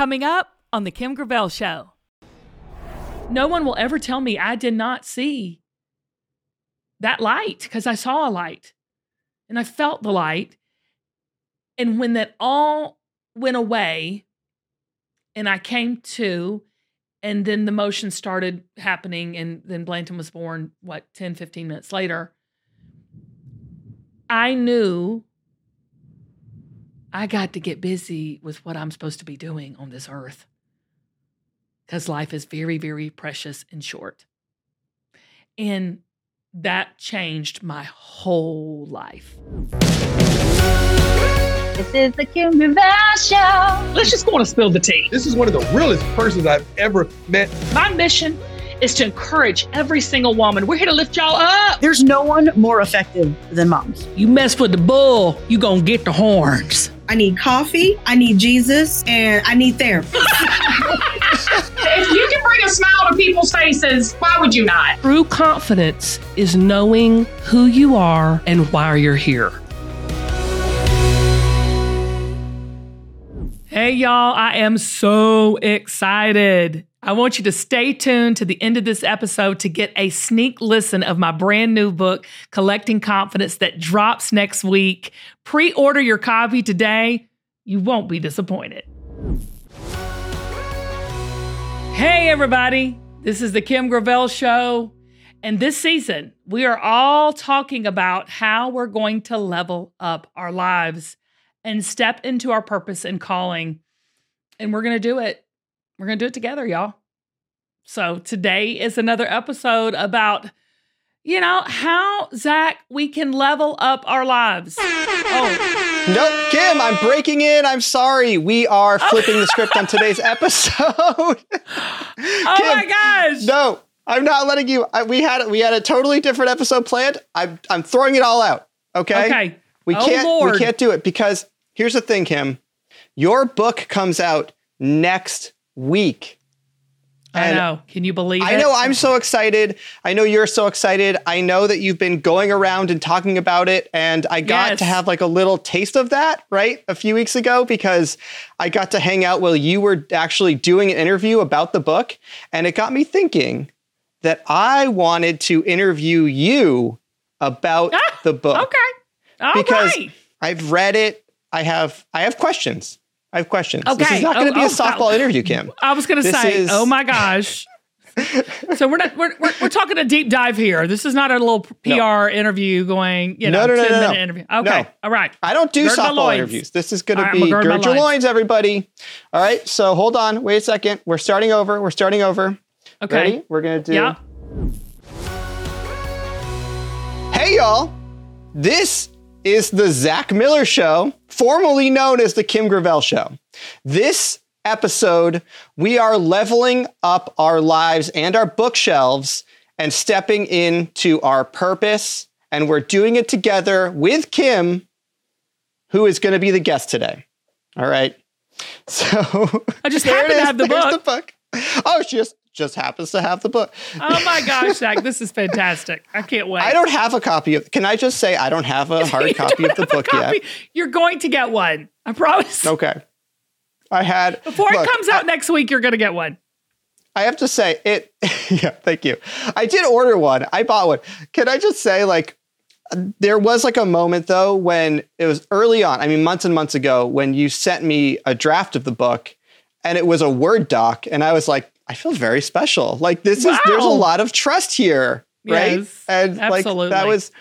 Coming up on The Kim Gravel Show. No one will ever tell me I did not see that light because I saw a light and I felt the light. And when that all went away and I came to, and then the motion started happening, and then Blanton was born, what, 10, 15 minutes later. I knew I got to get busy with what I'm supposed to be doing on this earth because life is very, very precious and short. And that changed my whole life. This is the Kim Gravel Show. Let's just go on and spill the tea. This is one of the realest persons I've ever met. My mission is to encourage every single woman. We're here to lift y'all up. There's no one more effective than moms. You mess with the bull, you gonna get the horns. I need coffee, I need Jesus, and I need therapy. if you can bring a smile to people's faces, why would you not? True confidence is knowing who you are and why you're here. Hey, y'all, I am so excited. I want you to stay tuned to the end of this episode to get a sneak listen of my brand new book, Collecting Confidence, that drops next week. Pre order your copy today. You won't be disappointed. Hey, everybody. This is the Kim Gravel Show. And this season, we are all talking about how we're going to level up our lives and step into our purpose and calling. And we're going to do it. We're going to do it together, y'all. So today is another episode about, you know, how, Zac, we can level up our lives. Oh, Nope, Kim, I'm breaking in. I'm sorry. We are oh. flipping the script on today's episode. oh my gosh. No, I'm not letting you. I, we had we had a totally different episode planned. I'm I'm throwing it all out. Okay. Okay. We Oh, can't Lord. we can't do it because here's the thing, Kim. Your book comes out next week. I know. Can you believe it? I know I'm so excited. I know you're so excited. I know that you've been going around and talking about it. And I got Yes. to have like a little taste of that, right? A few weeks ago, because I got to hang out while you were actually doing an interview about the book. And it got me thinking that I wanted to interview you about Ah, the book Okay. All because right. I've read it. I have I have questions. I have questions. Okay. This is not going to Oh, be a oh, oh softball oh. interview, Kim. I was going to say, is- oh my gosh. so we're not we're, we're, we're talking a deep dive here. This is not a little PR interview going, you know, No, no, no, 10 no, minute no. interview. Okay. No. All right. I don't do Gird softball interviews. This is going to right, I'm be gird gird your loins. everybody. All right. So hold on. Wait a second. We're starting over. We're starting over. Okay. Ready? We're going to do. Yeah. Hey, y'all. This is the Zac Miller Show, formerly known as the Kim Gravel Show. This episode, we are leveling up our lives and our bookshelves and stepping into our purpose. And we're doing it together with Kim, who is going to be the guest today. All right. So I just happen to have the book. book. Oh, she just just happens to have the book. Oh my gosh, Zac, this is fantastic. I can't wait. I don't have a copy of. Can I just say I don't have a hard copy of the book yet? You're going to get one. I promise. Okay. I had Before look, it comes out next week, you're going to get one. I have to say it. yeah, thank you. I did order one. I bought one. Can I just say, like, there was like a moment though when it was early on. I mean, months and months ago, when you sent me a draft of the book, and it was a Word doc, and I was like, I feel very special. Like this is there's a lot of trust here, right? Yes, and like that was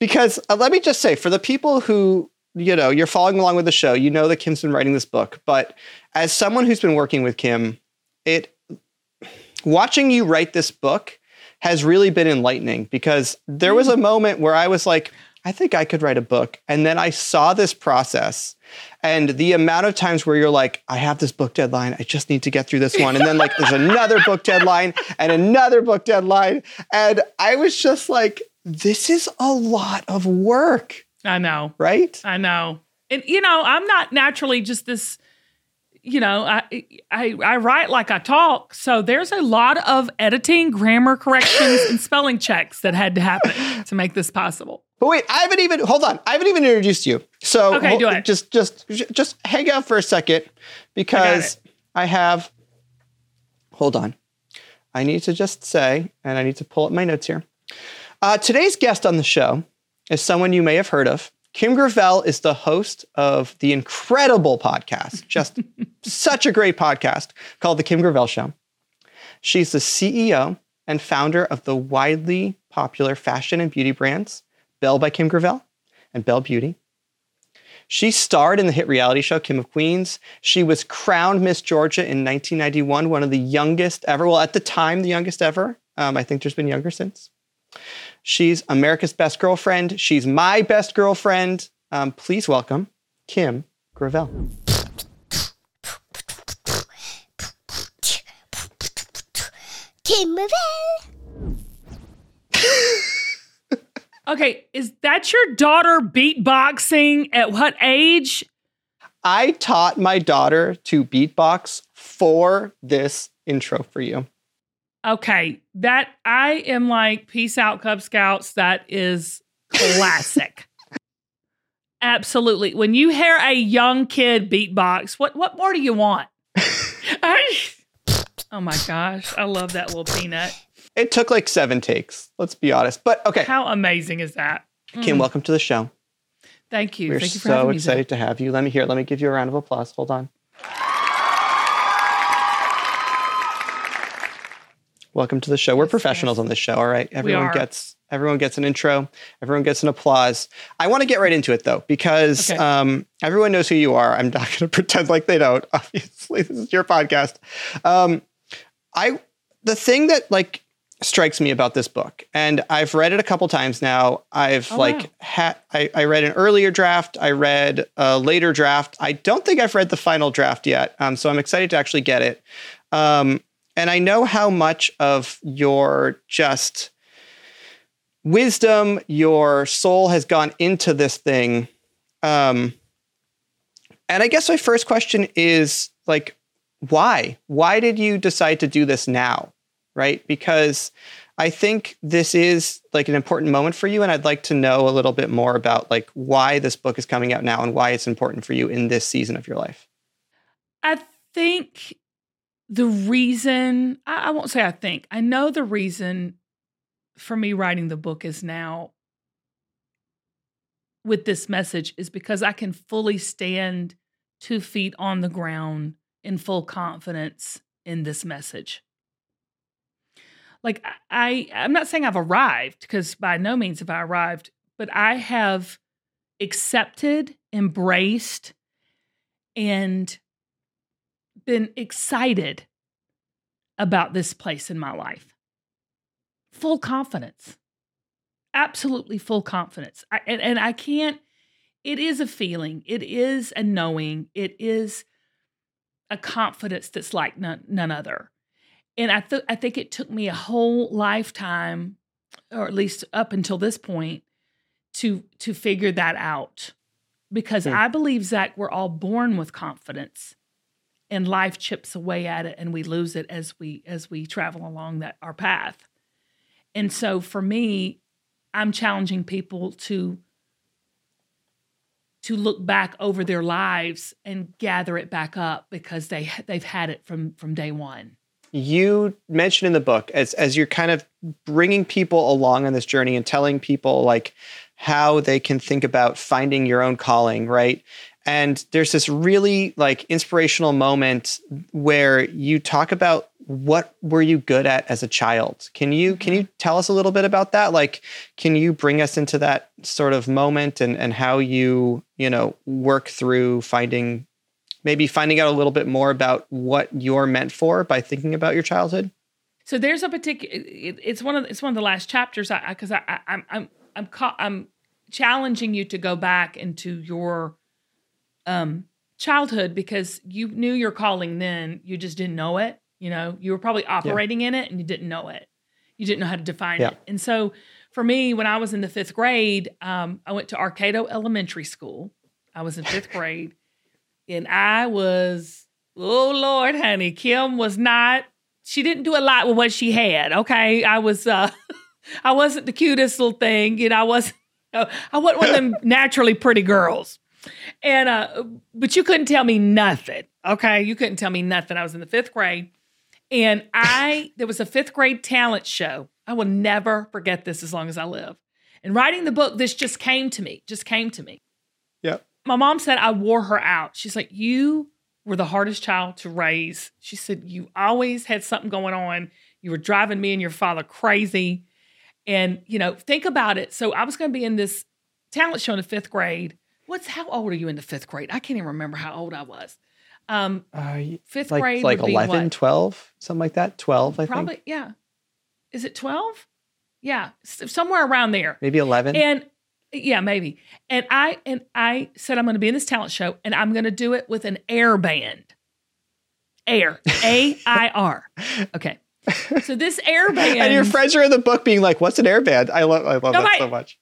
because uh, let me just say for the people who you know you're following along with the show you know that kim's been writing this book but as someone who's been working with kim it watching you write this book has really been enlightening because there was a moment where i was like i think i could write a book and then i saw this process and the amount of times where you're like i have this book deadline i just need to get through this one and then like there's another book deadline and another book deadline and i was just like this is a lot of work I know. right I know. And you know, I'm not naturally just this you know, I I I write like I talk. So there's a lot of editing, grammar corrections and spelling checks that had to happen to make this possible. But wait, I haven't even hold on. I haven't even introduced you. So Okay, do it. just just just hang out for a second because I have, hold on. I need to just say, and I need to pull up my notes here. Uh, today's guest on the show is someone you may have heard of. Kim Gravel is the host of the incredible podcast, just such a great podcast called The Kim Gravel Show. She's the CEO and founder of the widely popular fashion and beauty brands Belle by Kim Gravel and Belle Beauty. She starred in the hit reality show Kim of Queens. She was crowned Miss Georgia in 1991, one of the youngest ever. Well, at the time, the youngest ever. Um, I think there's been younger since. She's America's best girlfriend. She's my best girlfriend. Um, please welcome Kim Gravel. Kim Gravel. Okay, is that your daughter beatboxing at what age? I taught my daughter to beatbox for this intro for you. Okay, that I am like peace out Cub Scouts. That is classic. Absolutely. When you hear a young kid beatbox, what what more do you want? I, oh my gosh, I love that little peanut. It took like seven takes, let's be honest. But okay, How amazing is that? Kim, Mm, welcome to the show. thank you. We're Thank you for so having me. excited to have you. Let me hear. Let me give you a round of applause. Hold on. Welcome to the show. We're Yes, professionals yes. on this show. All right, everyone are. gets everyone gets an intro. Everyone gets an applause. I want to get right into it though, because Okay. um, everyone knows who you are. I'm not going to pretend like they don't. Obviously, this is your podcast. Um, I the thing that like strikes me about this book, and I've read it a couple times now. I've Oh, like wow. had I, I read an earlier draft. I read a later draft. I don't think I've read the final draft yet. Um, so I'm excited to actually get it. Um, and I know how much of your just wisdom, your soul has gone into this thing. Um, and I guess my first question is like, why? Why did you decide to do this now? Right? Because I think this is like an important moment for you. And I'd like to know a little bit more about like why this book is coming out now and why it's important for you in this season of your life. I think the reason, I, I won't say I think, I know the reason for me writing the book is now with this message is because I can fully stand two feet on the ground in full confidence in this message. Like I, I'm not saying I've arrived because by no means have I arrived, but I have accepted, embraced, and been excited about this place in my life. Full confidence. Absolutely full confidence. I, and, and I can't, it is a feeling, it is a knowing, it is a confidence that's like none, none other. And I, th- I think it took me a whole lifetime, or at least up until this point, to to figure that out. Because Hmm. I believe, Zac, we're all born with confidence and life chips away at it and we lose it as we as we travel along that our path and so for me i'm challenging people to to look back over their lives and gather it back up because they they've had it from from day one you mentioned in the book as as you're kind of bringing people along on this journey and telling people like how they can think about finding your own calling right? And there's this really like inspirational moment where you talk about what were you good at as a child. Can you can you mm-hmm. tell us a little bit about that? Like can you bring us into that sort of moment and and how you you know work through finding maybe finding out a little bit more about what you're meant for by thinking about your childhood? So there's a particular it, it's one of the, it's one of the last chapters i because I, I i'm i'm i'm ca- i'm challenging you to go back into your um childhood because you knew your calling then you just didn't know it you know? You were probably operating in it and you didn't know it. You didn't know how to define Yeah. it. And so for me when i was in the fifth grade um, i went to arcado elementary school. I was in fifth grade and i was oh lord honey kim was not she didn't do a lot with what she had okay i was uh i wasn't the cutest little thing you know i wasn't i wasn't one of them naturally pretty girls and uh but you couldn't tell me nothing Okay, you couldn't tell me nothing. I was in the fifth grade, and I there was a fifth grade talent show. I will never forget this as long as I live. And writing the book, this just came to me. Just came to me. My mom said I wore her out. She's like, you were the hardest child to raise. She said you always had something going on. You were driving me and your father crazy. And you know, think about it. So I was going to be in this talent show in the fifth grade. What's how old are you in the fifth grade? I can't even remember how old I was. Um, Uh, fifth like grade like would be 11, what? 12, something like that. 12, I think. Probably, think. yeah. Is it 12? Yeah, somewhere around there. Maybe 11. And yeah, maybe. And I and I said I'm going to be in this talent show and I'm going to do it with an air band. Air. A I R. Okay. So this air band and your friends are in the book being like, "What's an airband?" I love, I love No, that my- so much.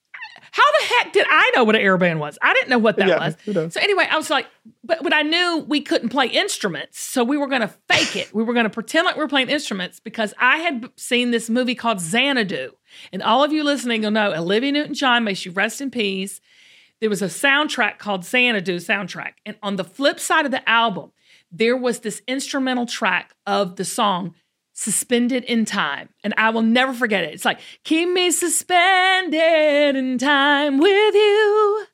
How the heck did I know what an air band was? I didn't know what that Yeah, was. So anyway, I was like, but but I knew we couldn't play instruments, so we were going to fake it. We were going to pretend like we were playing instruments because I had seen this movie called Xanadu, and all of you listening will know Olivia Newton-John, may she rest in peace. There was a soundtrack called Xanadu soundtrack, and on the flip side of the album, there was this instrumental track of the song suspended in time. And I will never forget it. It's like, keep me suspended in time with you.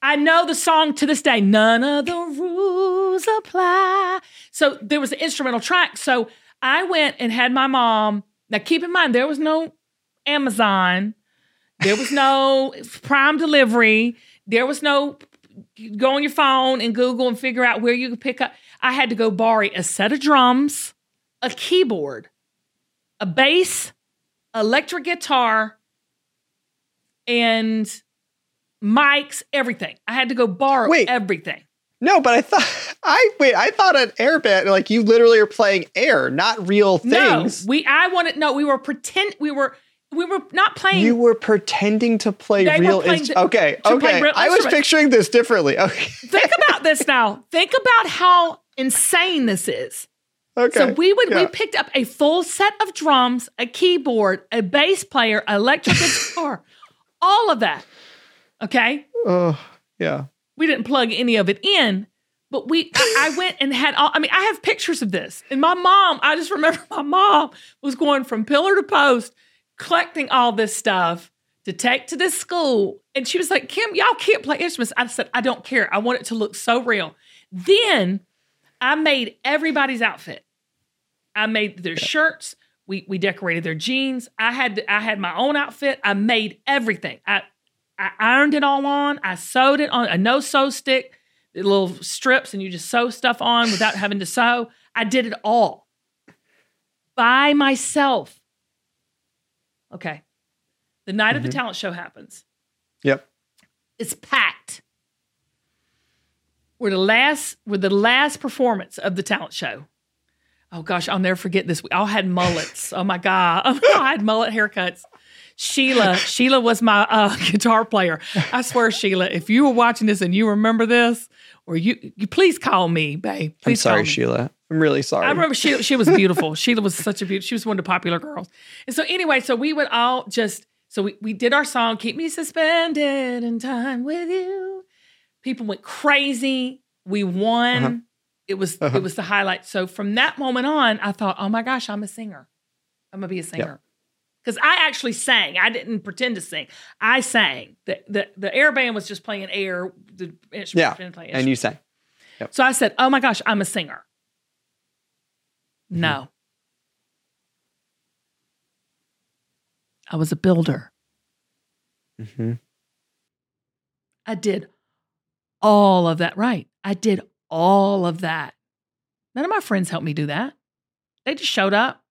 I know the song to this day. None of the rules apply. So there was an instrumental track. So I went and had my mom. Now keep in mind, there was no Amazon. There was no prime delivery. There was no go on your phone and Google and figure out where you could pick up. I had to go borrow a set of drums, a keyboard, a bass, electric guitar, and mics, everything. I had to go borrow Wait. everything. No, but I thought I wait. I thought an airband like you literally are playing air, not real things. No, we I wanted no, we were pretend we were we were not playing you were pretending to play They real instruments. Okay, okay. I was picturing this differently. Okay, think about this now. Think about how insane this is. okay. So we would we picked up a full set of drums, a keyboard, a bass player, electric guitar, all of that. Okay, Oh, yeah. we didn't plug any of it in, but we I, I went and had all. I mean, I have pictures of this, and my mom. I just remember my mom was going from pillar to post, collecting all this stuff to take to this school, and she was like, "Kim, y'all can't play instruments." I said, "I don't care. I want it to look so real." Then I made everybody's outfit. I made their shirts. We we decorated their jeans. I had I had my own outfit. I made everything. I I ironed it all on. I sewed it on a no sew stick, little strips, and you just sew stuff on without having to sew. I did it all by myself. Okay. The night of the Mhm. talent show happens. Yep. It's packed. We're the last, we're the last performance of the talent show. Oh gosh, I'll never forget this. We all had mullets. Oh my God. I had mullet haircuts. Sheila, Sheila was my uh, guitar player. I swear, Sheila, if you were watching this and you remember this, or you, you please call me, babe. I'm Please call sorry, me. Sheila. I'm really sorry. I remember she she was beautiful. Sheila was such a beautiful. She was one of the popular girls. And so anyway, so we would all just so we we did our song, "Keep Me Suspended in Time with You." People went crazy. We won. Uh-huh. It was Uh-huh. it was the highlight. So from that moment on, I thought, oh my gosh, I'm a singer. I'm gonna be a singer. Because I actually sang. I didn't pretend to sing. I sang. The the the air band was just playing air. The instrument Yeah, didn't play and you sang. so I said, "Oh my gosh, I'm a singer." Mm-hmm. No. I was a builder. hmm I did all of that right. I did all of that. None of my friends helped me do that. They just showed up,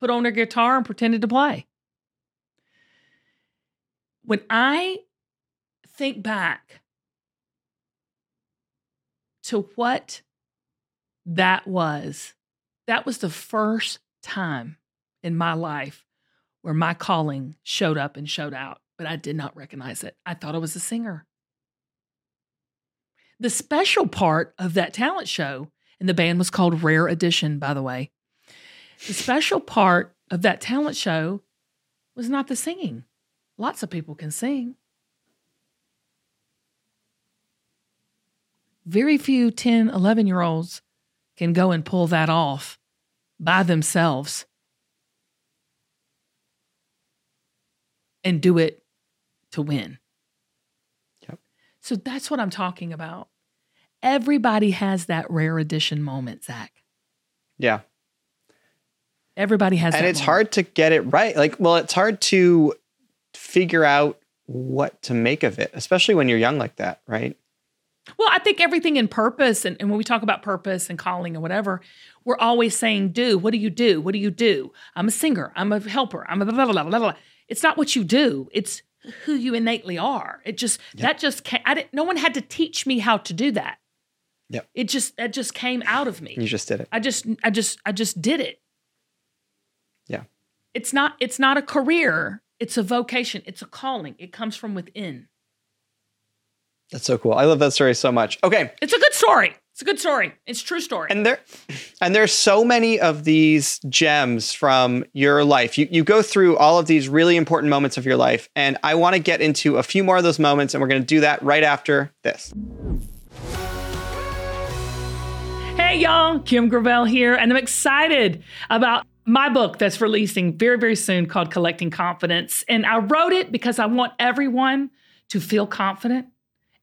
put on their guitar, and pretended to play. When I think back to what that was, that was the first time in my life where my calling showed up and showed out, but I did not recognize it. I thought I was a singer. The special part of that talent show, and the band was called Rare Edition, by the way. The special part of that talent show was not the singing. Lots of people can sing. Very few 10, 11 year olds can go and pull that off by themselves and do it to win. Yep. So that's what I'm talking about. Everybody has that rare edition moment, Zac. Yeah. Everybody has and it's moment. hard to get it right. Like, well, it's hard to figure out what to make of it, especially when you're young like that, right? Well, I think everything in purpose, and, and when we talk about purpose and calling and whatever, we're always saying, do. What do you do? What do you do? I'm a singer. I'm a helper. I'm a blah, blah, blah, blah, blah. It's not what you do. It's who you innately are. It just, that just came, I didn't, no one had to teach me how to do that. Yep. It just, that just came out of me. You just did it. I just, I just, I just did it. Yeah. It's not, it's not a career. It's a vocation. It's a calling. It comes from within. That's so cool. I love that story so much. Okay. It's a good story. It's a good story. It's a true story. And there and there's so many of these gems from your life. You you go through all of these really important moments of your life and I want to get into a few more of those moments and we're going to do that right after this. Hey, y'all, Kim Gravel here, and I'm excited about my book that's releasing very, very soon called Collecting Confidence. And I wrote it because I want everyone to feel confident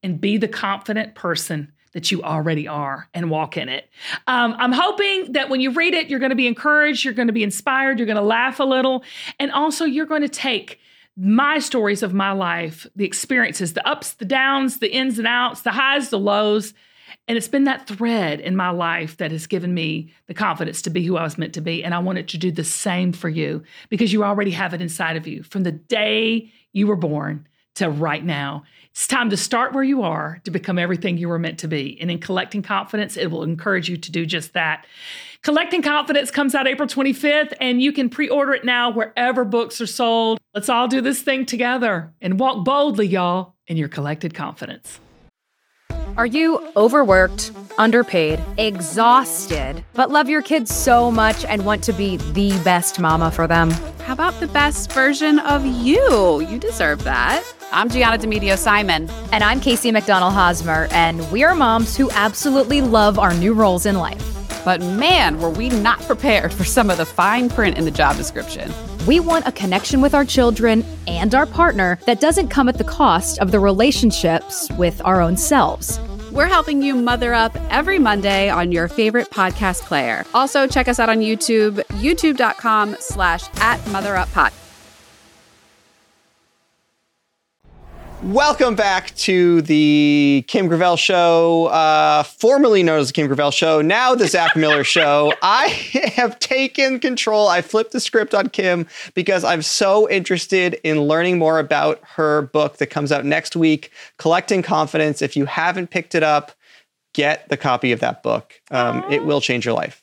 and be the confident person that you already are and walk in it. Um, I'm hoping that when you read it, you're going to be encouraged, you're going to be inspired, you're going to laugh a little, and also you're going to take my stories of my life, the experiences, the ups, the downs, the ins and outs, the highs, the lows. And it's been that thread in my life that has given me the confidence to be who I was meant to be. And I wanted to do the same for you because you already have it inside of you from the day you were born to right now. It's time to start where you are to become everything you were meant to be. And in collecting confidence, it will encourage you to do just that. Collecting Confidence comes out April 25th, and you can pre order it now wherever books are sold. Let's all do this thing together and walk boldly, y'all, in your collected confidence. Are you overworked, underpaid, exhausted, but love your kids so much and want to be the best mama for them? How about the best version of you? You deserve that. I'm Gianna Demedio Simon. And I'm Casey McDonald Hosmer, and we are moms who absolutely love our new roles in life. But man, were we not prepared for some of the fine print in the job description. We want a connection with our children and our partner that doesn't come at the cost of the relationships with our own selves. We're helping you mother up every Monday on your favorite podcast player. Also, check us out on YouTube, youtube.com slash at motheruppod. Welcome back to the Kim Gravel Show, uh, formerly known as the Kim Gravel Show, now the Zac Miller Show. I have taken control. I flipped the script on Kim because I'm so interested in learning more about her book that comes out next week, Collecting Confidence. If you haven't picked it up, get the copy of that book. Um, it will change your life.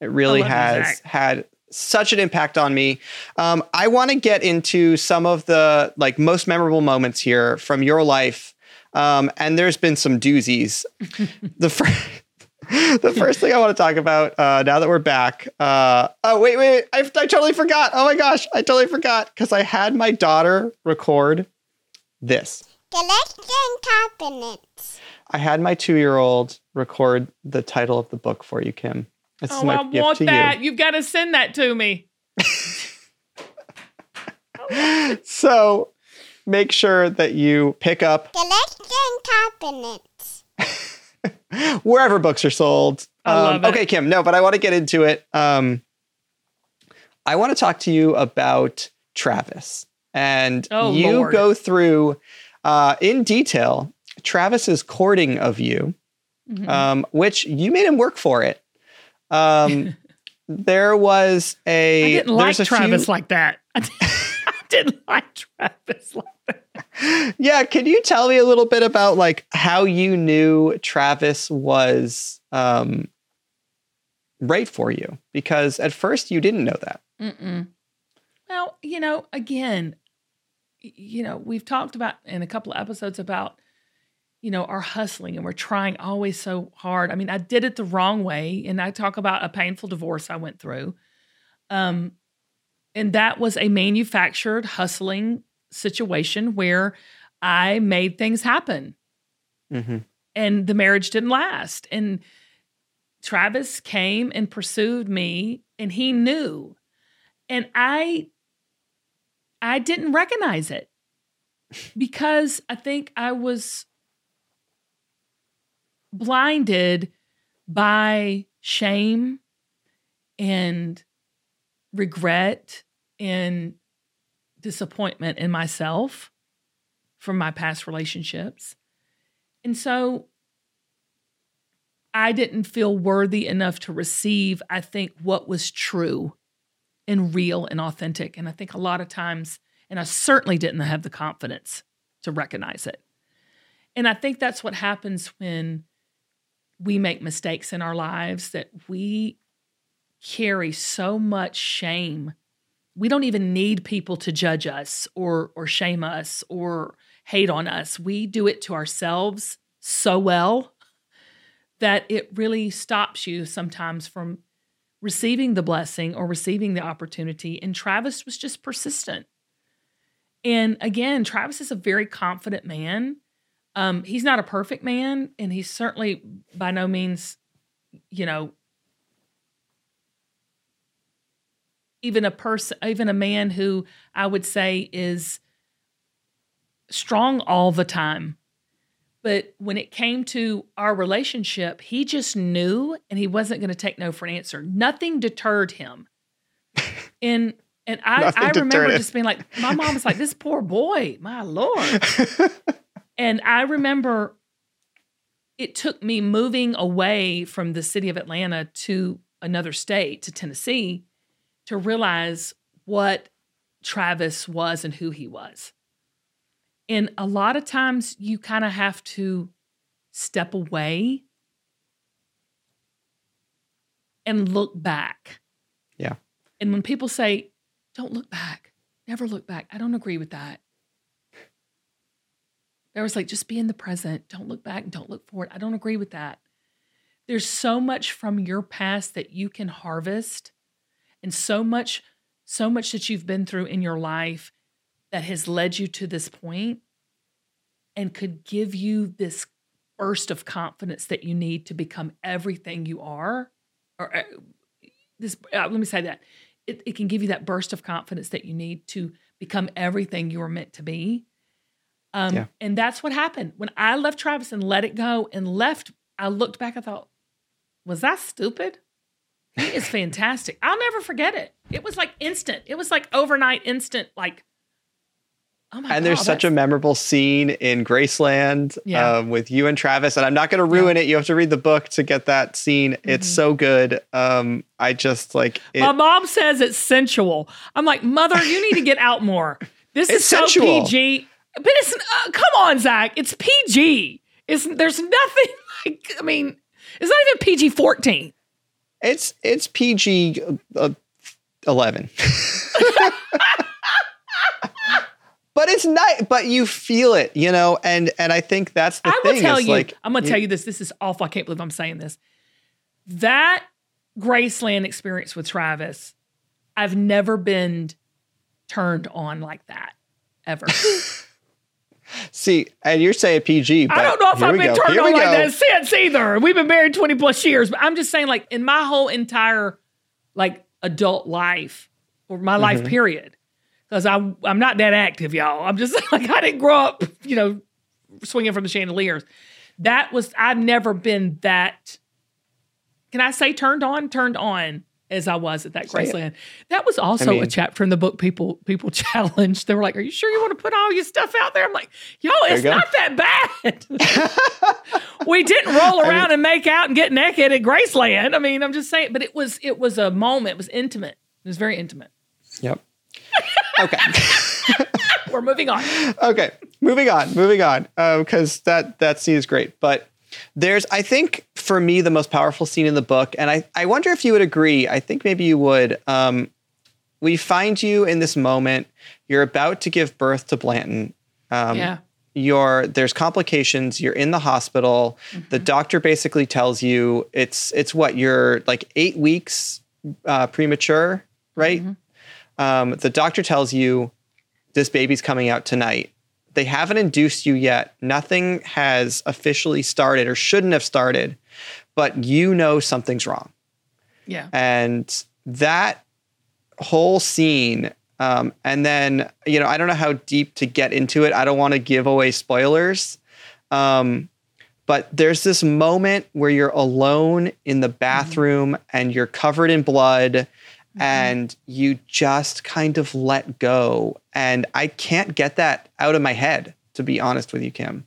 It really you, has had such an impact on me. Um, I want to get into some of the like most memorable moments here from your life. Um, and there's been some doozies. the first. The first thing I want to talk about uh, now that we're back. Uh, oh wait, wait, wait! I, I totally forgot. Oh my gosh, I totally forgot because I had my daughter record this. Collecting confidence. I had my two-year-old record the title of the book for you, Kim. This is Oh, my I gift want to that. You've got to send that to me. So make sure that you pick up Collecting confidence. wherever books are sold. I Um, love it. Okay, Kim. No, but I want to get into it. Um, I want to talk to you about Travis, and Oh, you Lord. go through uh, in detail Travis's courting of you, Mhm. um, which you made him work for it. Um, there was a. I didn't like a Travis few- like that. I didn't like Travis like that. yeah, can you tell me a little bit about like how you knew Travis was um, right for you? Because at first you didn't know that. Mm-mm. Well, you know, again, you know, we've talked about in a couple of episodes about, you know, are hustling and we're trying always so hard. I mean, I did it the wrong way, and I talk about a painful divorce I went through. Um, and that was a manufactured hustling situation where I made things happen Mm-hmm. and the marriage didn't last. And Travis came and pursued me and he knew. And I I didn't recognize it because I think I was blinded by shame and regret and disappointment in myself from my past relationships. And so I didn't feel worthy enough to receive, I think, what was true and real and authentic. And I think a lot of times, and I certainly didn't have the confidence to recognize it. And I think that's what happens when we make mistakes in our lives that we carry so much shame. We don't even need people to judge us or or shame us or hate on us. We do it to ourselves so well that it really stops you sometimes from receiving the blessing or receiving the opportunity. And Travis was just persistent. And again, Travis is a very confident man. Um, he's not a perfect man, and he's certainly by no means, you know, even a person, even a man who I would say is strong all the time. But when it came to our relationship, he just knew and he wasn't going to take no for an answer. Nothing deterred him. And and I, I remember just being like, my mom was like, this poor boy, my Lord. and I remember it took me moving away from the city of Atlanta to another state, to Tennessee, to realize what Travis was and who he was. And a lot of times you kind of have to step away and look back. Yeah. And when people say, don't look back, never look back, I don't agree with that. There was like, just be in the present, don't look back, don't look forward. I don't agree with that. There's so much from your past that you can harvest, and so much, so much that you've been through in your life that has led you to this point and could give you this burst of confidence that you need to become everything you are or uh, this uh, let me say that it, it can give you that burst of confidence that you need to become everything you were meant to be um, yeah. and that's what happened when i left travis and let it go and left i looked back i thought was that stupid he is fantastic i'll never forget it it was like instant it was like overnight instant like Oh my and there's such a memorable scene in Graceland yeah. um, with you and Travis, and I'm not going to ruin yeah. it. You have to read the book to get that scene. Mm-hmm. It's so good. Um, I just like it. my mom says it's sensual. I'm like, mother, you need to get out more. This is so sensual. PG, but it's uh, come on, Zac. It's PG. It's there's nothing like. I mean, it's not even PG 14. It's it's PG uh, 11. but it's not but you feel it you know and and i think that's the I thing will tell you like, i'm gonna tell you this this is awful i can't believe i'm saying this that graceland experience with travis i've never been turned on like that ever See, and you're saying PG. I don't know if I've been go. turned here on like that since either. We've been married 20 plus years, but I'm just saying, like, in my whole entire like adult life or my mm-hmm. life period, because I'm I'm not that active, y'all. I'm just like I didn't grow up, you know, swinging from the chandeliers. That was I've never been that. Can I say turned on? Turned on as I was at that Graceland. That was also I mean, a chapter in the book. People people challenged. They were like, "Are you sure you want to put all your stuff out there?" I'm like, "Yo, it's not that bad." we didn't roll around I mean, and make out and get naked at Graceland. I mean, I'm just saying, but it was it was a moment. It was intimate. It was very intimate. Yep. Okay. We're moving on. Okay, moving on, moving on, because uh, that that scene is great. But there's, I think, for me, the most powerful scene in the book, and I I wonder if you would agree. I think maybe you would. Um, we find you in this moment. You're about to give birth to Blanton. Um, yeah. You're there's complications. You're in the hospital. Mm-hmm. The doctor basically tells you it's it's what you're like eight weeks uh, premature, right? Mm-hmm. Um, the doctor tells you this baby's coming out tonight. They haven't induced you yet. Nothing has officially started or shouldn't have started. but you know something's wrong. Yeah. And that whole scene, um, and then, you know, I don't know how deep to get into it. I don't want to give away spoilers. Um, but there's this moment where you're alone in the bathroom mm-hmm. and you're covered in blood mm-hmm. and you just kind of let go. And I can't get that out of my head, to be honest with you, Kim.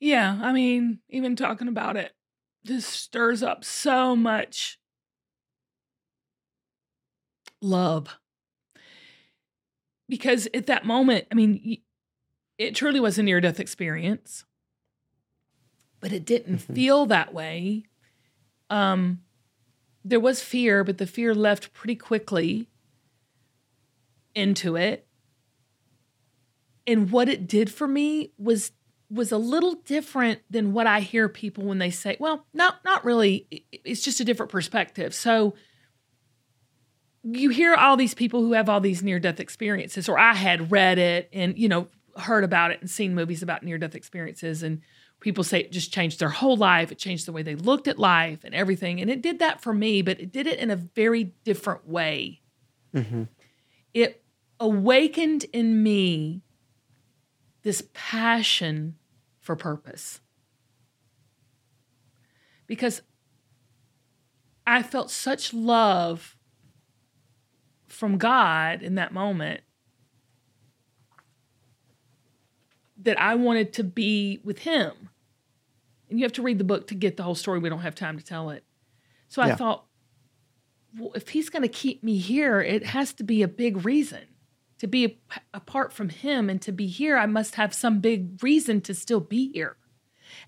Yeah. I mean, even talking about it just stirs up so much love. Because at that moment, I mean, it truly was a near death experience, but it didn't mm-hmm. feel that way. Um, there was fear, but the fear left pretty quickly into it. And what it did for me was was a little different than what I hear people when they say, well, no, not really. It's just a different perspective. So you hear all these people who have all these near death experiences, or I had read it and, you know, heard about it and seen movies about near death experiences. And people say it just changed their whole life. It changed the way they looked at life and everything. And it did that for me, but it did it in a very different way. Mm-hmm. It awakened in me this passion for purpose. Because I felt such love from God in that moment that I wanted to be with Him. And you have to read the book to get the whole story. We don't have time to tell it. So I thought, well, if He's going to keep me here, it has to be a big reason to be a, apart from him and to be here, I must have some big reason to still be here.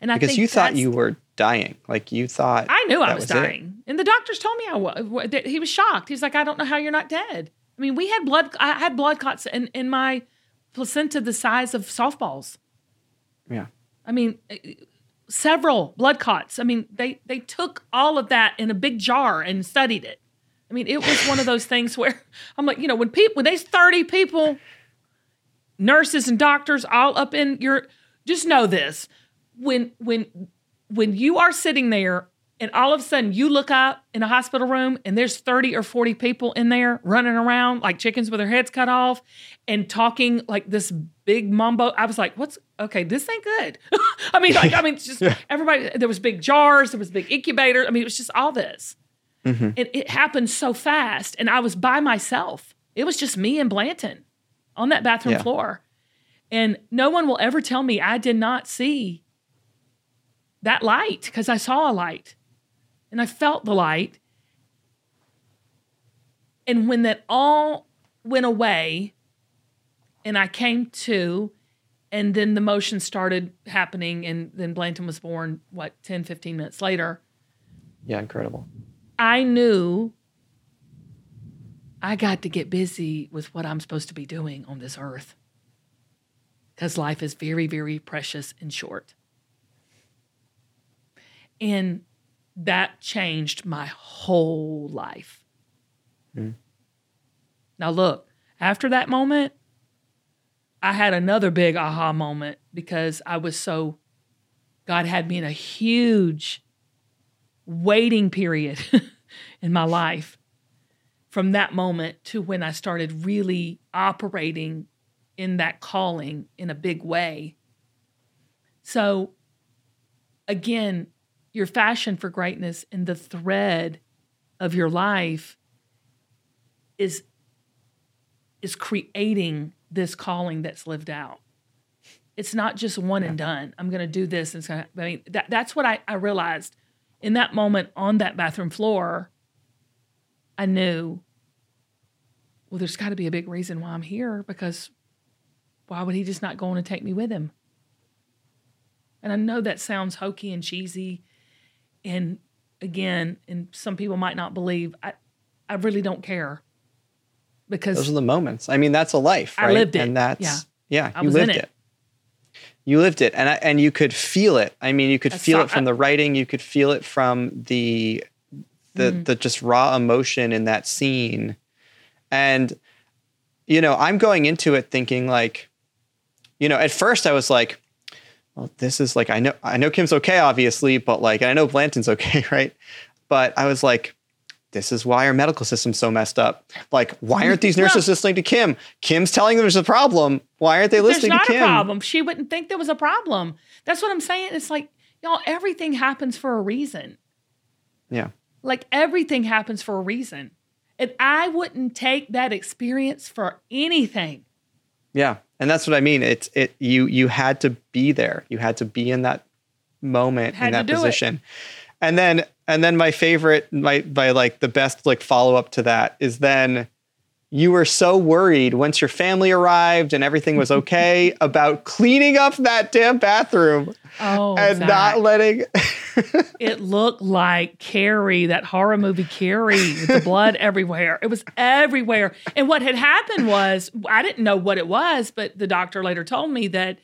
And I because you thought you were dying, like you thought I knew I was, was dying, it. and the doctors told me I was. He was shocked. He's like, I don't know how you're not dead. I mean, we had blood. I had blood clots in in my placenta the size of softballs. Yeah. I mean, several blood clots. I mean, they they took all of that in a big jar and studied it. I mean, it was one of those things where I'm like, you know, when people, when there's 30 people, nurses and doctors all up in your, just know this. When, when, when you are sitting there and all of a sudden you look up in a hospital room and there's 30 or 40 people in there running around like chickens with their heads cut off and talking like this big mumbo. I was like, what's okay, this ain't good. I mean, like, I mean, just yeah. everybody, there was big jars, there was big incubators. I mean, it was just all this. Mm-hmm. It, it happened so fast, and I was by myself. It was just me and Blanton on that bathroom yeah. floor. And no one will ever tell me I did not see that light because I saw a light and I felt the light. And when that all went away and I came to, and then the motion started happening, and then Blanton was born, what, 10, 15 minutes later. Yeah, incredible. I knew I got to get busy with what I'm supposed to be doing on this earth. Because life is very, very precious and short. And that changed my whole life. Mm. Now, look, after that moment, I had another big aha moment because I was so, God had me in a huge waiting period in my life from that moment to when I started really operating in that calling in a big way. So, again, your fashion for greatness and the thread of your life is is creating this calling that's lived out. It's not just one and done. I'm going to do this and I mean that that's what I, I realized in that moment on that bathroom floor, I knew, well, there's got to be a big reason why I'm here because why would he just not go on and take me with him? And I know that sounds hokey and cheesy. And again, and some people might not believe, I, I really don't care because those are the moments. I mean, that's a life, right? I lived it. And that's, yeah, yeah you lived it. it you lived it and I, and you could feel it i mean you could That's feel it from the writing you could feel it from the the mm-hmm. the just raw emotion in that scene and you know i'm going into it thinking like you know at first i was like well, this is like I know I know Kim's okay, obviously, but like I know Blanton's okay, right? But I was like, this is why our medical system's so messed up. Like, why aren't these nurses Well- listening to Kim? Kim's telling them there's a problem. Why aren't they There's listening not to a Kim? problem. She wouldn't think there was a problem. That's what I'm saying. It's like, y'all, everything happens for a reason. Yeah. Like everything happens for a reason. And I wouldn't take that experience for anything. Yeah. And that's what I mean. It's it you you had to be there. You had to be in that moment in that position. it. And then and then my favorite my my like the best like follow up to that is then you were so worried once your family arrived and everything was okay about cleaning up that damn bathroom Oh, and Zac. not letting it looked like Carrie, that horror movie Carrie, with the blood everywhere. It was everywhere. And what had happened was, I didn't know what it was, but the doctor later told me that,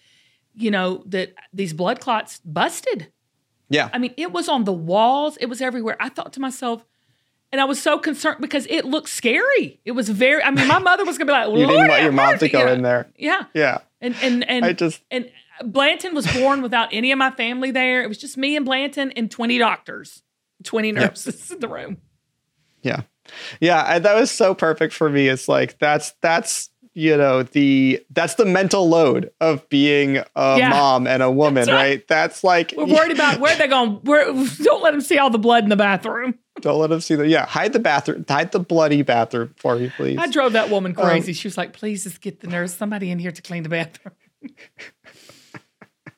you know, that these blood clots busted. Yeah. I mean, it was on the walls, it was everywhere. I thought to myself, and I was so concerned because it looked scary. It was very, I mean, my mother was gonna be like, You didn't want your mom to go you know? in there. Yeah. Yeah. And and and I just and Blanton was born without any of my family there. It was just me and Blanton and 20 doctors, 20 nurses in the room. Yeah. Yeah, and that was so perfect for me. It's like that's that's you know the that's the mental load of being a Yeah. mom and a woman, That's right. right. That's like We're worried about where they're going. Where, don't let them see all the blood in the bathroom. don't let them see the yeah hide the bathroom hide the bloody bathroom for you, please. I drove that woman Um, crazy. she was like, please just get the nurse, somebody in here to clean the bathroom.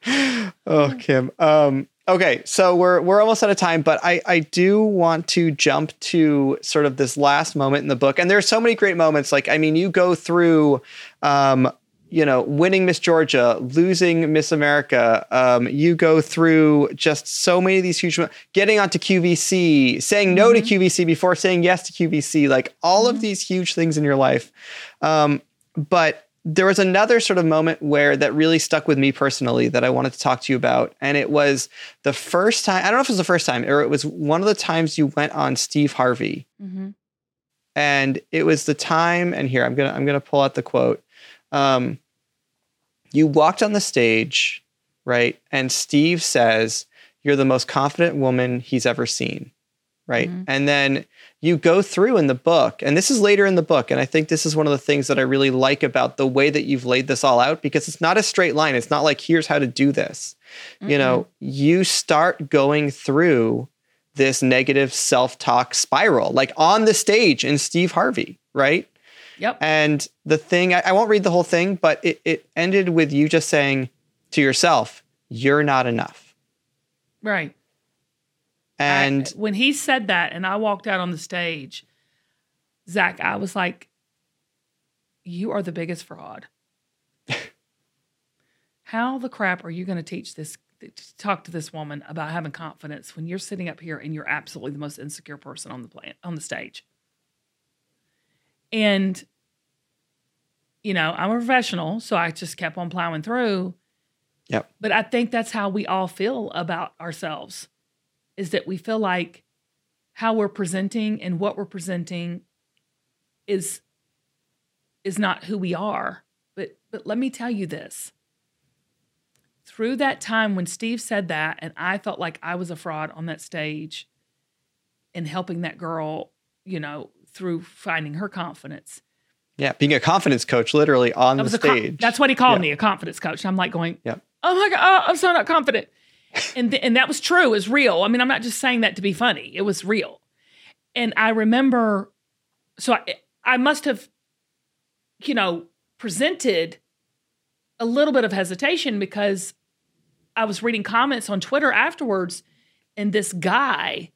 oh, Kim. Um, okay, so we're we're almost out of time, but I I do want to jump to sort of this last moment in the book, and there are so many great moments. Like, I mean, you go through. Um, you know, winning Miss Georgia, losing Miss America. Um, you go through just so many of these huge, getting onto QVC, saying no to QVC before saying yes to QVC, like all of these huge things in your life. Um, but there was another sort of moment where that really stuck with me personally that I wanted to talk to you about. And it was the first time, I don't know if it was the first time, or it was one of the times you went on Steve Harvey. Mm-hmm. And it was the time, and here I'm gonna I'm gonna pull out the quote. Um, you walked on the stage, right? And Steve says, You're the most confident woman he's ever seen. Right. And then you go through in the book, and this is later in the book. And I think this is one of the things that I really like about the way that you've laid this all out because it's not a straight line. It's not like, here's how to do this. You know, you start going through this negative self talk spiral, like on the stage in Steve Harvey, right? Yep. And the thing, I, I won't read the whole thing, but it, it ended with you just saying to yourself, you're not enough. Right. And I- when he said that and I walked out on the stage, Zac, I was like, you are the biggest fraud. How the crap are you going to teach this, talk to this woman about having confidence when you're sitting up here and you're absolutely the most insecure person on the planet, on the stage? And, you know, I'm a professional, so I just kept on plowing through. Yep. But I think that's how we all feel about ourselves is that we feel like how we're presenting and what we're presenting is is not who we are. But but let me tell you this. Through that time when Steve said that and I felt like I was a fraud on that stage in helping that girl, you know, through finding her confidence. yeah, being a confidence coach literally on the was a con- stage. that's what he called Yeah. me, a confidence coach. I'm like going, Yep. oh my god, oh, I'm so not confident. And th- and that was true. It was real. I mean, I'm not just saying that to be funny. It was real. And I remember, so I, I must have, you know, presented a little bit of hesitation because I was reading comments on Twitter afterwards, and this guy,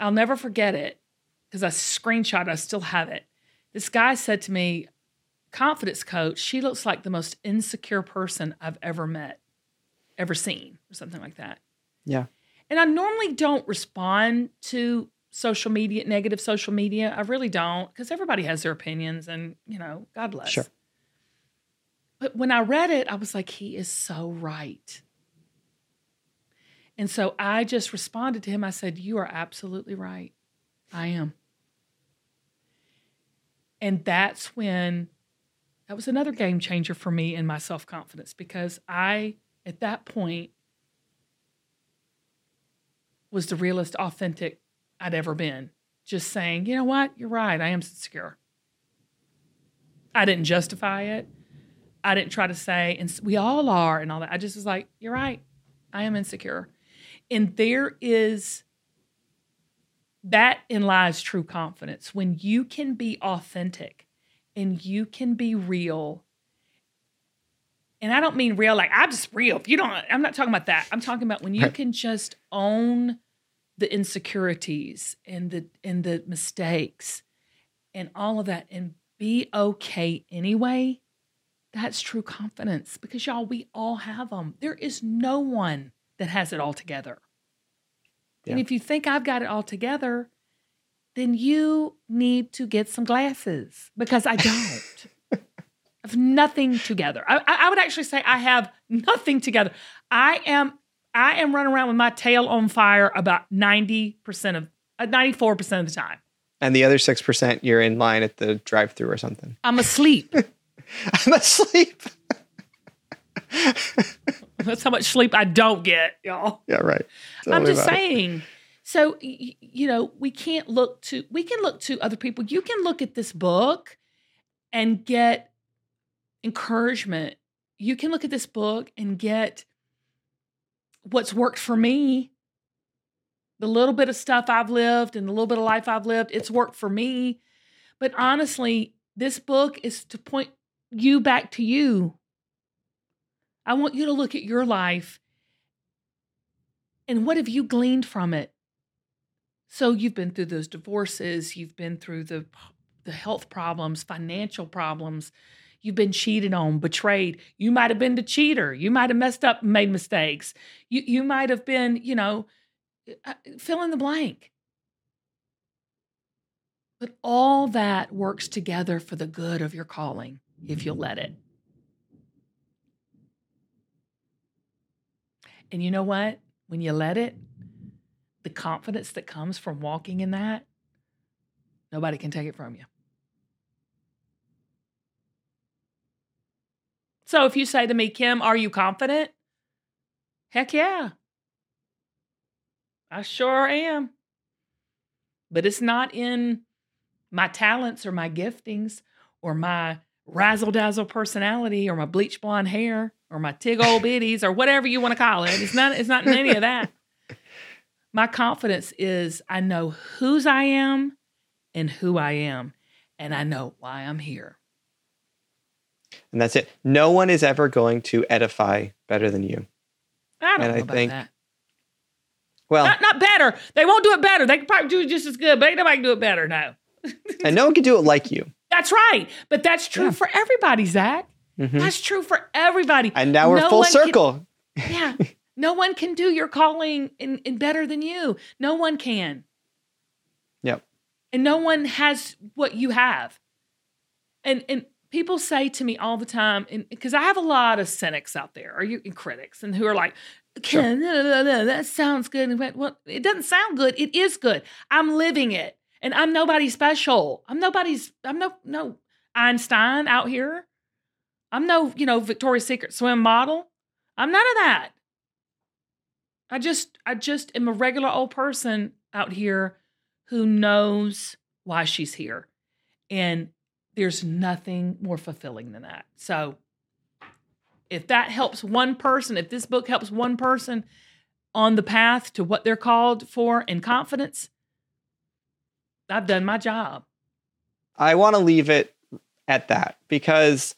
I'll never forget it because I screenshot. I still have it. This guy said to me, confidence coach, she looks like the most insecure person I've ever met, ever seen, or something like that. Yeah. And I normally don't respond to social media, negative social media. I really don't, because everybody has their opinions and, you know, God bless. Sure. But when I read it, I was like, he is so right. And so I just responded to him. I said, You are absolutely right. I am. And that's when that was another game changer for me in my self confidence because I at that point was the realest, authentic I'd ever been. Just saying, you know what? You're right. I am insecure. I didn't justify it. I didn't try to say, and we all are, and all that. I just was like, you're right. I am insecure. And there is that in lies true confidence when you can be authentic and you can be real. And I don't mean real like I'm just real. If you don't, I'm not talking about that. I'm talking about when you can just own the insecurities and the and the mistakes and all of that and be okay anyway. That's true confidence because y'all, we all have them. There is no one that has it all together. And if you think I've got it all together, then you need to get some glasses because I don't. Have nothing together. I, I would actually say I have nothing together. I am I am running around with my tail on fire about ninety percent of uh, ninety four percent of the time. And the other 6%, you're in line at the drive through or something. I'm asleep. I'm asleep. That's how much sleep I don't get, y'all. Yeah, right. I'm just about it. saying. So you know, we can't look to we can look to other people. You can look at this book and get encouragement. You can look at this book and get what's worked for me. The little bit of stuff I've lived and the little bit of life I've lived, it's worked for me. But honestly, this book is to point you back to you. I want you to look at your life and what have you gleaned from it? So you've been through those divorces, you've been through the the health problems, financial problems, you've been cheated on, betrayed. You might have been the cheater. You might have messed up, made mistakes. You you might have been, you know, uh, fill in the blank. But all that works together for the good of your calling if you'll let it. And you know what? When you let it, the confidence that comes from walking in that, nobody can take it from you. So if you say to me, Kim, are you confident? Heck yeah. I sure am. But it's not in my talents or my giftings or my razzle dazzle personality or my bleach blonde hair or my tig old bitties or whatever you want to call it. It's not it's not in any of that. My confidence is I know whose I am and who I am, and I know why I'm here. And that's it. No one is ever going to edify better than you. I don't And know I about think- that. Well, Not, not better. They won't do it better. They can probably do it just as good, but ain't nobody can do it better. No. and no one can do it like you. That's right. But that's true Yeah. for everybody, Zac. Mhm. That's true for everybody. And now we're No full one can- circle. yeah. No one can do your calling in, in better than you. No one can. Yep. And no one has what you have. And and people say to me all the time, and because I have a lot of cynics out there, or you and critics, and who are like, Sure. Ken, no, no, no, that sounds good. And went, Well, it doesn't sound good. It is good. I'm living it. And I'm nobody special. I'm nobody's, I'm no no Einstein out here. I'm no, you know, Victoria's Secret swim model. I'm none of that. I just I just am a regular old person out here who knows why she's here. And there's nothing more fulfilling than that. So if that helps one person, if this book helps one person on the path to what they're called for in confidence, I've done my job. I want to leave it at that because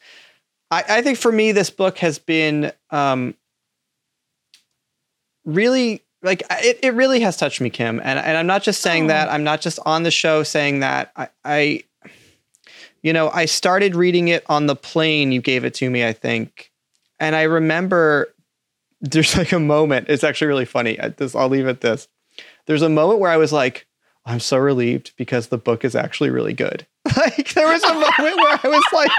I, I think for me, this book has been um, really like it, it really has touched me, Kim. And, and I'm not just saying Oh. that. I'm not just on the show saying that. I, I, you know, I started reading it on the plane. You gave it to me, I think. And I remember there's like a moment. It's actually really funny. I, this, I'll leave it this. There's a moment where I was like, I'm so relieved because the book is actually really good. Like there was a moment where I was like,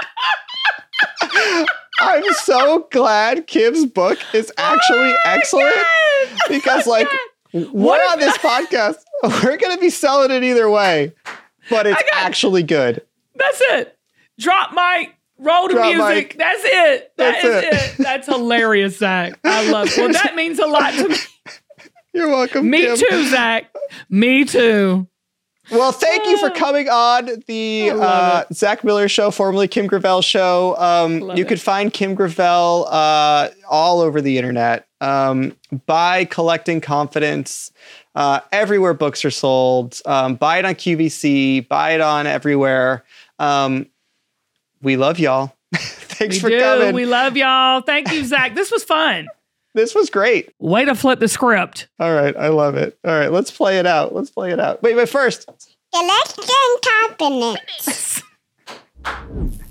I'm so glad Kim's book is actually excellent because like what on this podcast, we're gonna be selling it either way, but it's got- actually good. That's it. Drop mic, Roll Drop music. mic. That's it. That's That's it. it. That's hilarious, Zac. I love it. Well, that means a lot to me. You're welcome. Me Kim. too, Zac. Me too. Well, thank you for coming on the uh, Zac Miller Show, formerly Kim Gravel Show. Um, you it. could find Kim Gravel uh, all over the internet um, by collecting confidence. Uh, everywhere books are sold. Um, buy it on QVC. Buy it on everywhere. Um, we love y'all. Thanks we for do. coming. We love y'all. Thank you, Zac. This was fun. this was great. Way to flip the script. All right, I love it. All right, let's play it out. Let's play it out. Wait, but first, Collecting confidence.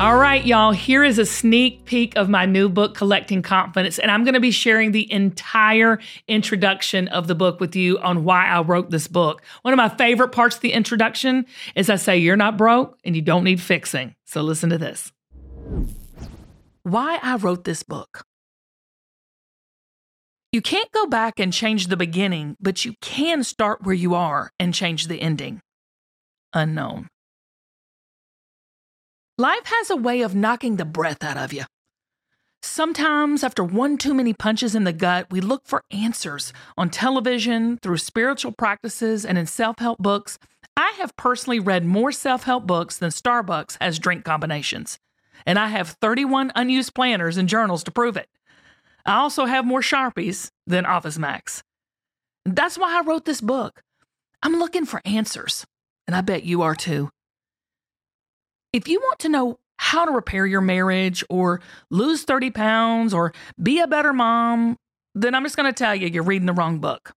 All right, y'all, here is a sneak peek of my new book, Collecting Confidence. And I'm going to be sharing the entire introduction of the book with you on why I wrote this book. One of my favorite parts of the introduction is I say, You're not broke and you don't need fixing. So listen to this. Why I wrote this book. You can't go back and change the beginning, but you can start where you are and change the ending. Unknown. Life has a way of knocking the breath out of you. Sometimes, after one too many punches in the gut, we look for answers on television, through spiritual practices, and in self help books. I have personally read more self help books than Starbucks has drink combinations. And I have 31 unused planners and journals to prove it. I also have more Sharpies than Office Max. That's why I wrote this book. I'm looking for answers, and I bet you are too. If you want to know how to repair your marriage or lose 30 pounds or be a better mom, then I'm just going to tell you you're reading the wrong book.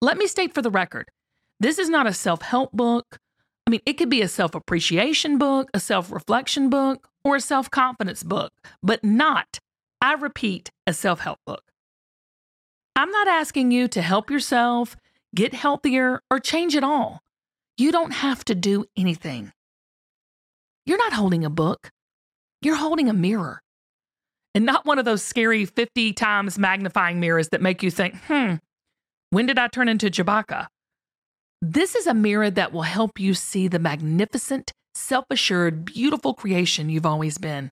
Let me state for the record this is not a self help book. I mean, it could be a self appreciation book, a self reflection book, or a self confidence book, but not, I repeat, a self help book. I'm not asking you to help yourself, get healthier, or change it all. You don't have to do anything. You're not holding a book, you're holding a mirror. And not one of those scary 50 times magnifying mirrors that make you think, hmm, when did I turn into Chewbacca? This is a mirror that will help you see the magnificent, self assured, beautiful creation you've always been.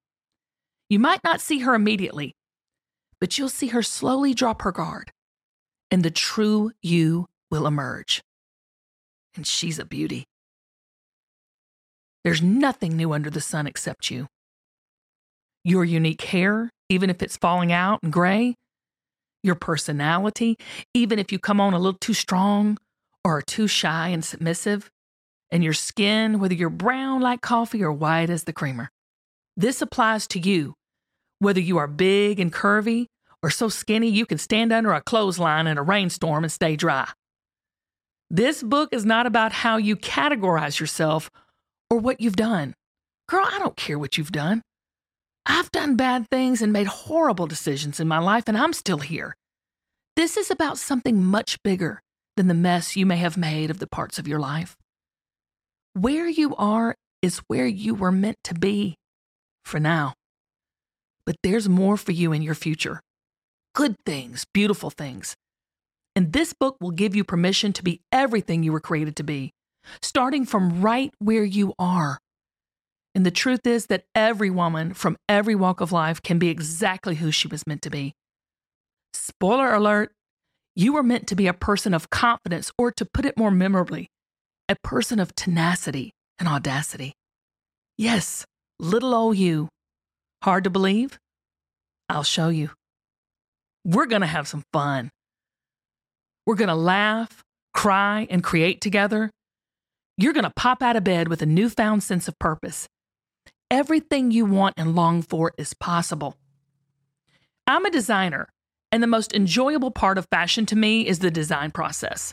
You might not see her immediately, but you'll see her slowly drop her guard, and the true you will emerge. And she's a beauty. There's nothing new under the sun except you. Your unique hair, even if it's falling out and gray, your personality, even if you come on a little too strong or are too shy and submissive, and your skin, whether you're brown like coffee or white as the creamer. This applies to you, whether you are big and curvy or so skinny you can stand under a clothesline in a rainstorm and stay dry. This book is not about how you categorize yourself or what you've done. Girl, I don't care what you've done. I've done bad things and made horrible decisions in my life, and I'm still here. This is about something much bigger than the mess you may have made of the parts of your life. Where you are is where you were meant to be for now. But there's more for you in your future good things, beautiful things. And this book will give you permission to be everything you were created to be, starting from right where you are. And the truth is that every woman from every walk of life can be exactly who she was meant to be. Spoiler alert, you were meant to be a person of confidence, or to put it more memorably, a person of tenacity and audacity. Yes, little old you. Hard to believe? I'll show you. We're going to have some fun. We're going to laugh, cry, and create together. You're going to pop out of bed with a newfound sense of purpose. Everything you want and long for is possible. I'm a designer, and the most enjoyable part of fashion to me is the design process.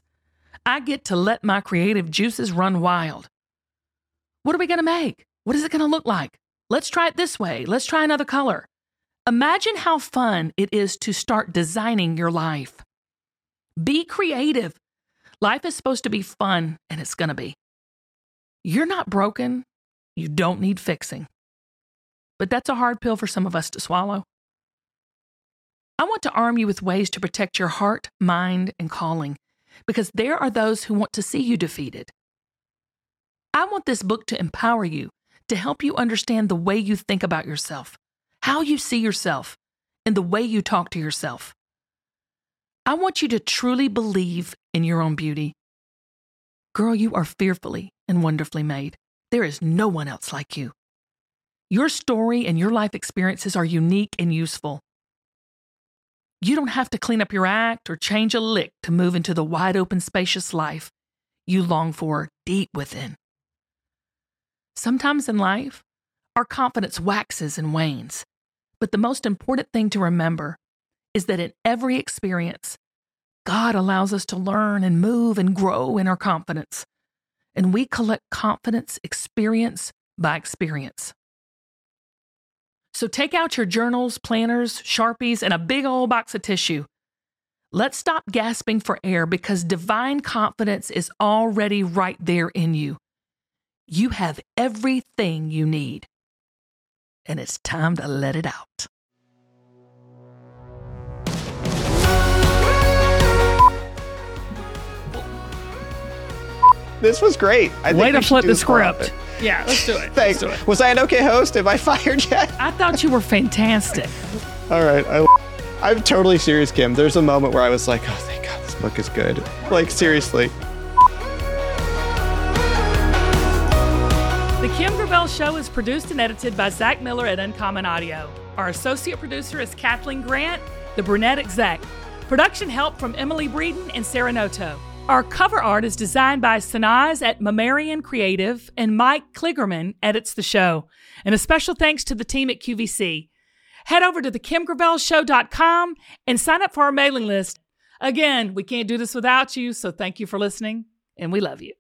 I get to let my creative juices run wild. What are we going to make? What is it going to look like? Let's try it this way. Let's try another color. Imagine how fun it is to start designing your life. Be creative. Life is supposed to be fun, and it's going to be. You're not broken. You don't need fixing. But that's a hard pill for some of us to swallow. I want to arm you with ways to protect your heart, mind, and calling, because there are those who want to see you defeated. I want this book to empower you, to help you understand the way you think about yourself, how you see yourself, and the way you talk to yourself. I want you to truly believe in your own beauty. Girl, you are fearfully and wonderfully made. There is no one else like you. Your story and your life experiences are unique and useful. You don't have to clean up your act or change a lick to move into the wide open, spacious life you long for deep within. Sometimes in life, our confidence waxes and wanes. But the most important thing to remember is that in every experience, God allows us to learn and move and grow in our confidence. And we collect confidence experience by experience. So take out your journals, planners, sharpies, and a big old box of tissue. Let's stop gasping for air because divine confidence is already right there in you. You have everything you need. And it's time to let it out. This was great. I think Way to flip the this more often. script. Yeah, let's do it. Thanks. Do it. Was I an okay host? Am I fired yet? I thought you were fantastic. All right. I, I'm totally serious, Kim. There's a moment where I was like, oh, thank God this book is good. Like, seriously. The Kim Gravel Show is produced and edited by Zac Miller at Uncommon Audio. Our associate producer is Kathleen Grant, the brunette exec. Production help from Emily Breeden and Sarah Noto. Our cover art is designed by Sanaz at Mammarian Creative, and Mike Kligerman edits the show. And a special thanks to the team at QVC. Head over to thekimgravelshow.com and sign up for our mailing list. Again, we can't do this without you, so thank you for listening, and we love you.